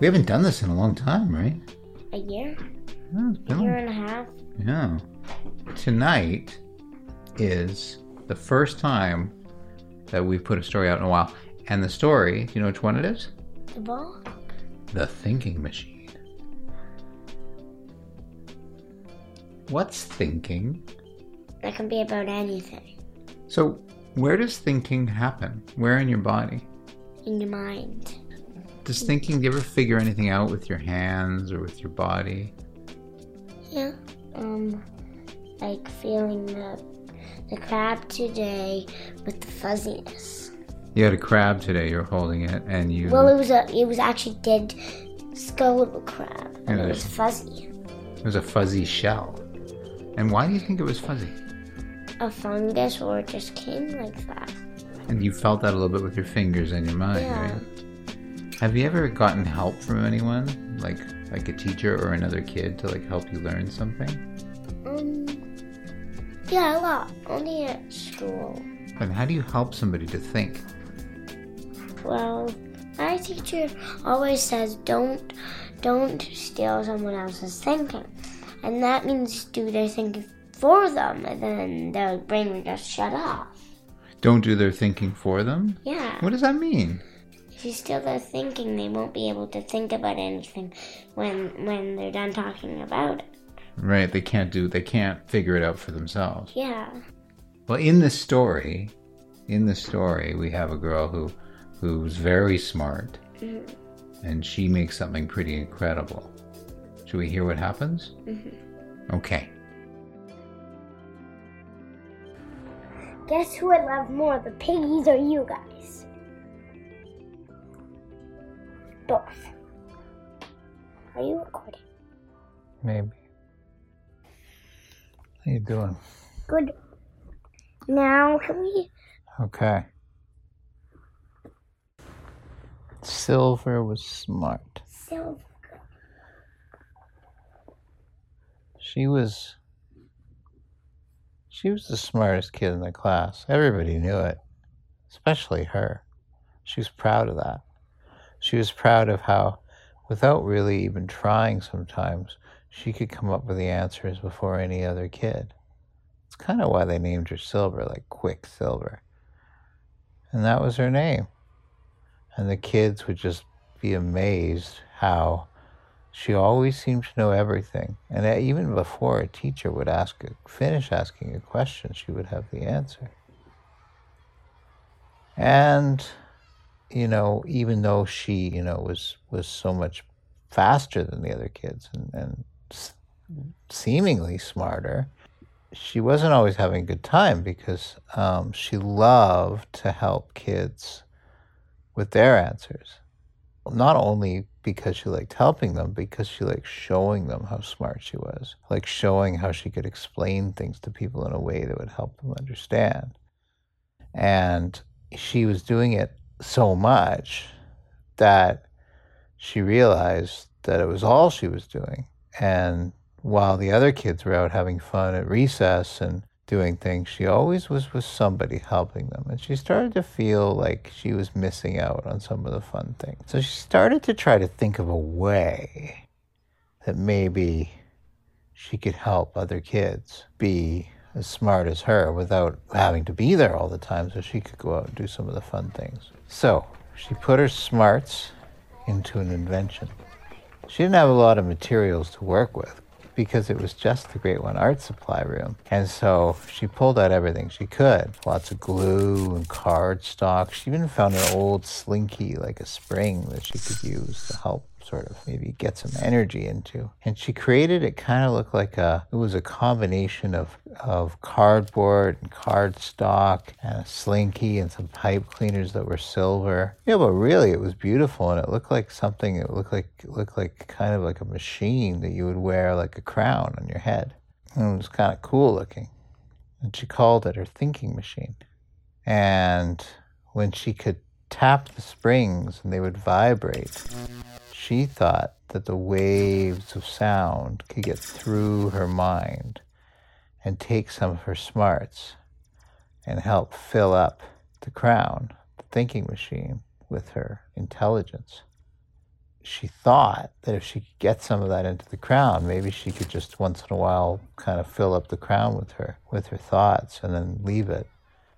We haven't done this in a long time, right? A year? Oh, A year and a half? Yeah. Tonight is the first time that we've put a story out in a while. And the story, do you know which one it is? The ball? The Thinking Machine. What's thinking? That can be about anything. So, where does thinking happen? Where in your body? In your mind. Does thinking, do you ever figure anything out with your hands or with your body? Yeah. Um, like feeling the, the crab today with the fuzziness. You had a crab today, you're holding it, and you. Well, it was a, it was actually dead skeletal crab, and Yeah, it was fuzzy. it was a fuzzy shell. And why do you think it was fuzzy? A fungus, or it just came like that. And you felt that a little bit with your fingers and your mind, Yeah. right? Have you ever gotten help from anyone, like like a teacher or another kid, to like help you learn something? Um, yeah, a lot. Only at school. And how do you help somebody to think? Well, my teacher always says don't don't steal someone else's thinking. And that means do their thinking for them and then their brain will just shut off. Don't do their thinking for them? Yeah. What does that mean? If you steal their thinking they won't be able to think about anything when when they're done talking about it. Right, they can't do they can't figure it out for themselves. Yeah. Well, in this story, in the story, we have a girl who who's very smart Mhm. and she makes something pretty incredible. Should we hear what happens? Okay. Guess who I love more, the piggies or you guys? Both. Are you recording? Maybe. How you doing? Good. Now can we Okay. Silver was smart. silver? She was she was the smartest kid in the class. Everybody knew it, especially her. She was proud of that. She was proud of how without really even trying sometimes she could come up with the answers before any other kid. It's kind of why they named her Silver, like Quicksilver. And that was her name. And the kids would just be amazed how she always seemed to know everything. And even before a teacher would ask finish asking a question, she would have the answer. And you know, even though she, you know, was was so much faster than the other kids and, and seemingly smarter, she wasn't always having a good time because um, she loved to help kids with their answers. Not only because she liked helping them, because she liked showing them how smart she was, like showing how she could explain things to people in a way that would help them understand. And she was doing it so much that she realized that it was all she was doing. And while the other kids were out having fun at recess and doing things, she always was with somebody helping them. And she started to feel like she was missing out on some of the fun things. So she started to try to think of a way that maybe she could help other kids be as smart as her without having to be there all the time so she could go out and do some of the fun things. So she put her smarts into an invention. She didn't have a lot of materials to work with because it was just the Great One Art Supply room. And so she pulled out everything she could lots of glue and cardstock. She even found an old slinky, like a spring, that she could use to help sort of maybe get some energy into. And she created it kind of looked like a, it was a combination of, of cardboard and cardstock and a slinky and some pipe cleaners that were silver. Yeah, but really it was beautiful and it looked like something, it looked like, looked like kind of like a machine that you would wear like a crown on your head. And it was kind of cool looking. And she called it her thinking machine. And when she could tap the springs and they would vibrate, she thought that the waves of sound could get through her mind and take some of her smarts and help fill up the crown, the thinking machine, with her intelligence. she thought that if she could get some of that into the crown, maybe she could just once in a while kind of fill up the crown with her with her thoughts and then leave it.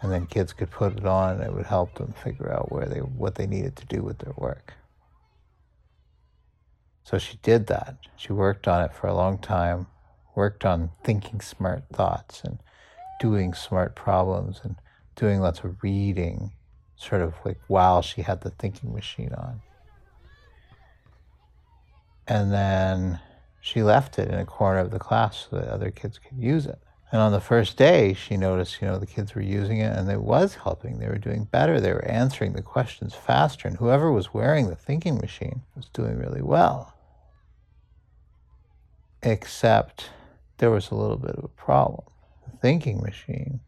And then kids could put it on and it would help them figure out where they what they needed to do with their work. So she did that. She worked on it for a long time, worked on thinking smart thoughts and doing smart problems and doing lots of reading, sort of like while she had the thinking machine on. And then she left it in a corner of the class so that other kids could use it. And on the first day, she noticed, you know, the kids were using it and it was helping. They were doing better. They were answering the questions faster. And whoever was wearing the thinking machine was doing really well. Except there was a little bit of a problem. The thinking machine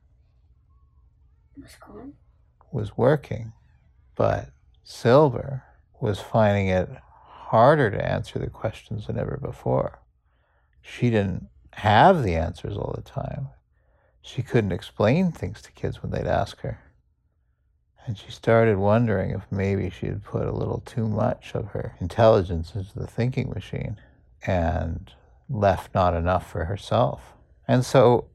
was gone. Was working, but Silver was finding it harder to answer the questions than ever before. She didn't have the answers all the time. She couldn't explain things to kids when they'd ask her. And she started wondering if maybe she had put a little too much of her intelligence into the thinking machine and left not enough for herself. And so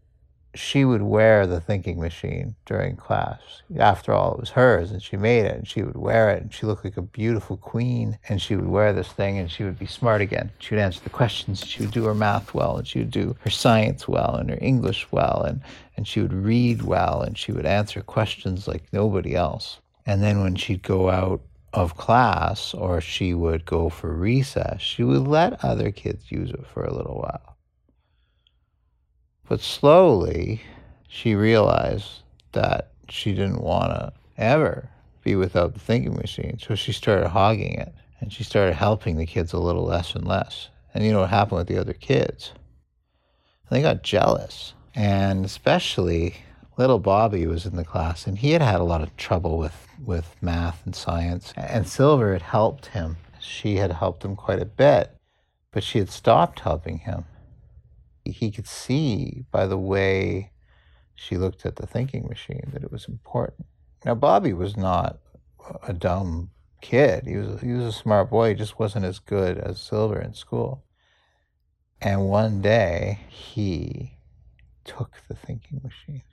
she would wear the thinking machine during class. After all, it was hers and she made it and she would wear it and she looked like a beautiful queen and she would wear this thing and she would be smart again. She would answer the questions, she would do her math well and she would do her science well and her English well and, and she would read well and she would answer questions like nobody else. And then when she'd go out of class or she would go for recess, she would let other kids use it for a little while. But slowly, she realized that she didn't want to ever be without the thinking machine. So she started hogging it and she started helping the kids a little less and less. And you know what happened with the other kids? They got jealous. And especially little Bobby was in the class and he had had a lot of trouble with, with math and science. And Silver had helped him. She had helped him quite a bit, but she had stopped helping him he could see by the way she looked at the thinking machine that it was important. Now, Bobby was not a dumb kid. He was he was a smart boy. He just wasn't as good as Silver in school. And one day he took the thinking machine.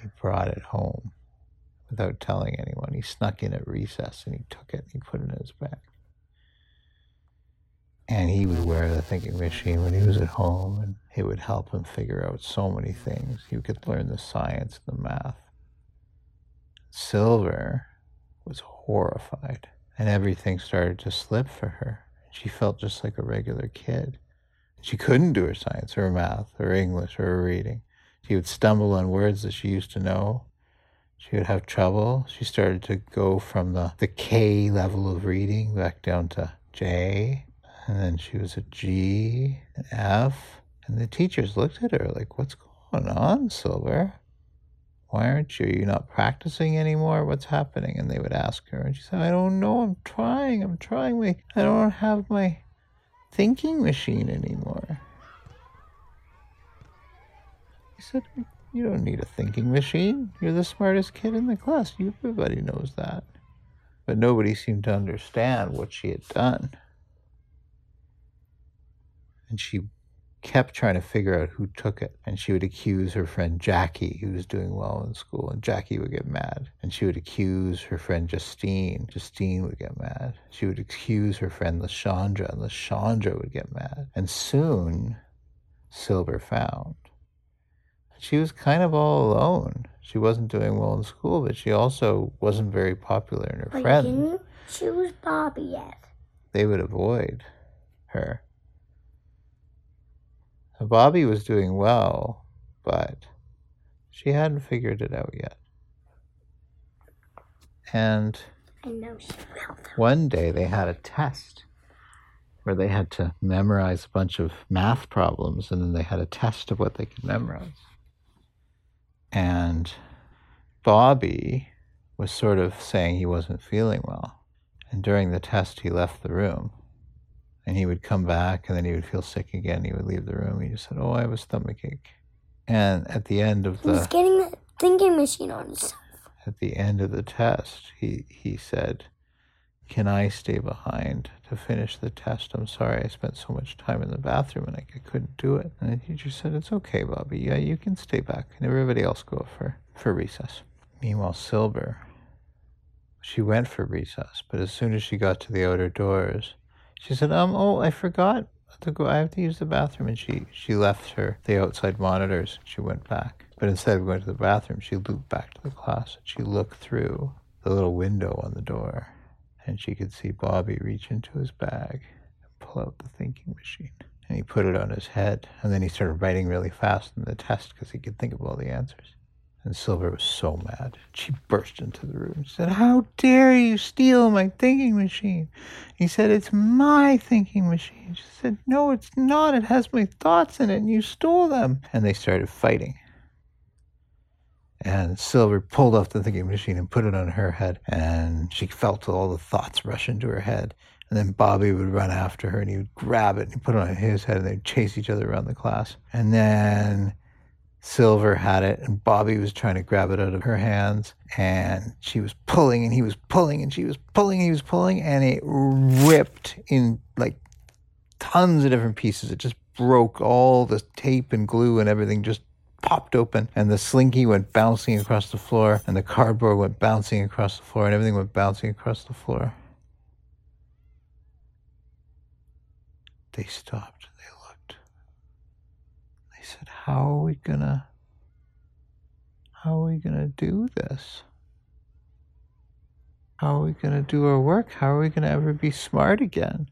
he brought it home without telling anyone. He snuck in at recess and he took it and he put it in his bag. And he would wear the thinking machine when he was at home, and it would help him figure out so many things. He could learn the science, the math. Silver was horrified, and everything started to slip for her. She felt just like a regular kid. She couldn't do her science, or math, or English, or her reading. She would stumble on words that she used to know. She would have trouble. She started to go from the, the K level of reading back down to J and then she was a G, an F. And the teachers looked at her like, What's going on, Silver? Why aren't you? Are you not practicing anymore? What's happening? And they would ask her, and she said, I don't know. I'm trying. I'm trying. I don't have my thinking machine anymore. He said, You don't need a thinking machine. You're the smartest kid in the class. Everybody knows that. But nobody seemed to understand what she had done and she kept trying to figure out who took it. And she would accuse her friend Jackie, who was doing well in school, and Jackie would get mad. And she would accuse her friend Justine. Justine would get mad. She would accuse her friend Lashandra, and Lashandra would get mad. And soon, Silver found. She was kind of all alone. She wasn't doing well in school, but she also wasn't very popular in her but friends. Didn't choose Bobby yet. They would avoid her. Bobby was doing well, but she hadn't figured it out yet. And one day they had a test where they had to memorize a bunch of math problems and then they had a test of what they could memorize. And Bobby was sort of saying he wasn't feeling well. And during the test, he left the room and he would come back and then he would feel sick again. He would leave the room. He just said, Oh, I have a stomach ache. And at the end of the He's getting the thinking machine on himself. At the end of the test, he, he said, Can I stay behind to finish the test? I'm sorry I spent so much time in the bathroom and I, I couldn't do it. And the teacher said, It's okay, Bobby. Yeah, you can stay back. And everybody else go for, for recess. Meanwhile, Silver, she went for recess, but as soon as she got to the outer doors, she said, Um, oh, I forgot to go. I have to use the bathroom. And she, she left her the outside monitors. She went back. But instead of going to the bathroom, she looped back to the class and she looked through the little window on the door and she could see Bobby reach into his bag and pull out the thinking machine. And he put it on his head, and then he started writing really fast in the test because he could think of all the answers. And Silver was so mad. She burst into the room and said, How dare you steal my thinking machine? He said, It's my thinking machine. She said, No, it's not. It has my thoughts in it, and you stole them. And they started fighting. And Silver pulled off the thinking machine and put it on her head, and she felt all the thoughts rush into her head. And then Bobby would run after her and he would grab it and put it on his head and they'd chase each other around the class. And then Silver had it and Bobby was trying to grab it out of her hands and she was pulling and he was pulling and she was pulling and he was pulling and it ripped in like tons of different pieces. It just broke all the tape and glue and everything just popped open and the slinky went bouncing across the floor and the cardboard went bouncing across the floor and everything went bouncing across the floor. They stopped. They looked. They said, How are we gonna how are we gonna do this? How are we gonna do our work? How are we gonna ever be smart again?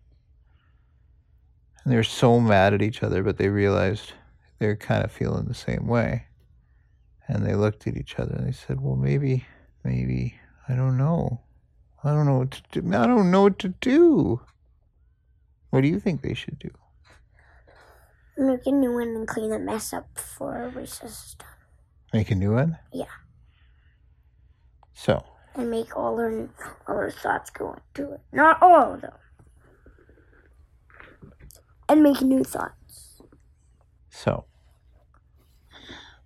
And they were so mad at each other, but they realized they were kind of feeling the same way. And they looked at each other and they said, Well maybe maybe I don't know. I don't know what to do. I don't know what to do. What do you think they should do? Make a new one and clean the mess up before recess is done. Make a new one? Yeah. So, And make all our all our thoughts go into it. Not all of them. And make new thoughts. so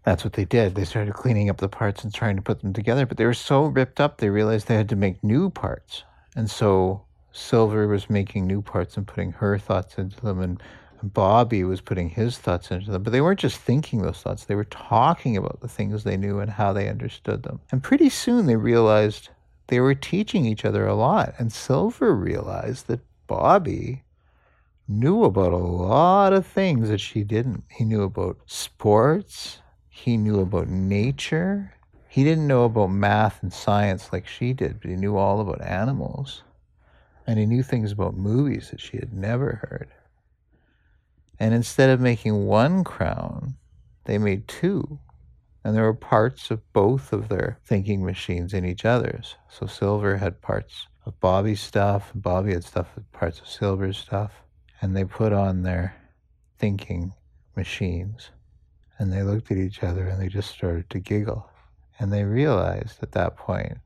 that's what they did. They started cleaning up the parts and trying to put them together, but they were so ripped up they realized they had to make new parts. And so Silver was making new parts and putting her thoughts into them and Bobby was putting his thoughts into them, but they weren't just thinking those thoughts. They were talking about the things they knew and how they understood them. And pretty soon they realized they were teaching each other a lot. And Silver realized that Bobby knew about a lot of things that she didn't. He knew about sports, he knew about nature. He didn't know about math and science like she did, but he knew all about animals. And he knew things about movies that she had never heard. And instead of making one crown, they made two. And there were parts of both of their thinking machines in each other's. So Silver had parts of Bobby's stuff, and Bobby had stuff parts of Silver's stuff. And they put on their thinking machines. And they looked at each other and they just started to giggle. And they realized at that point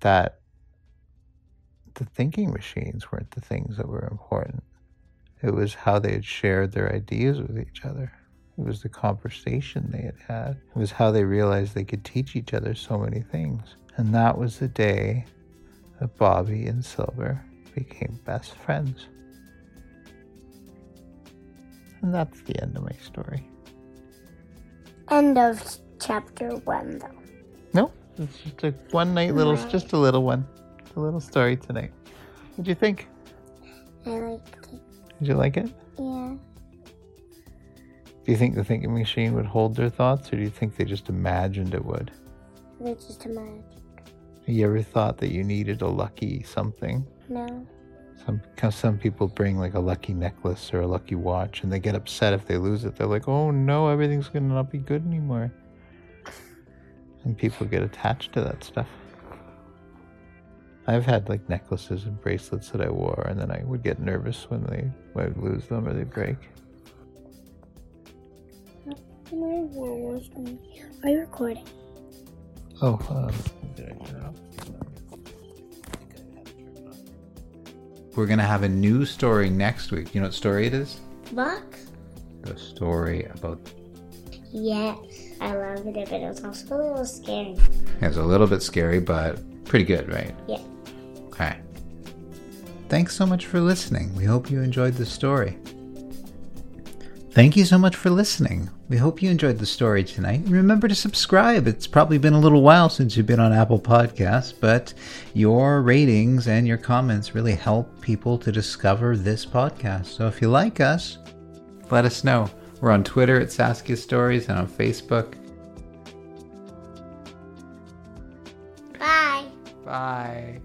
that the thinking machines weren't the things that were important. It was how they had shared their ideas with each other. It was the conversation they had had. It was how they realized they could teach each other so many things. And that was the day that Bobby and Silver became best friends. And that's the end of my story. End of chapter one though. No, it's just a one night little, mm-hmm. just a little one, a little story tonight. What'd you think? I liked it. Did you like it? Yeah. Do you think the thinking machine would hold their thoughts, or do you think they just imagined it would? They just imagined. You ever thought that you needed a lucky something? No. Some 'cause some people bring like a lucky necklace or a lucky watch, and they get upset if they lose it. They're like, "Oh no, everything's gonna not be good anymore." And people get attached to that stuff. I've had like necklaces and bracelets that I wore, and then I would get nervous when they would lose them or they'd break. My mom was doing. Are you recording? Oh, um, did I turn it off? We're gonna have a new story next week. You know what story it is? Box? The story about. Yes. I love it, but it was also a little scary. It was a little bit scary, but pretty good, right? Yeah. Thanks so much for listening. We hope you enjoyed the story. Thank you so much for listening. We hope you enjoyed the story tonight. Remember to subscribe. It's probably been a little while since you've been on Apple Podcasts, but your ratings and your comments really help people to discover this podcast. So if you like us, let us know. We're on Twitter at Saskia Stories and on Facebook. Bye. Bye.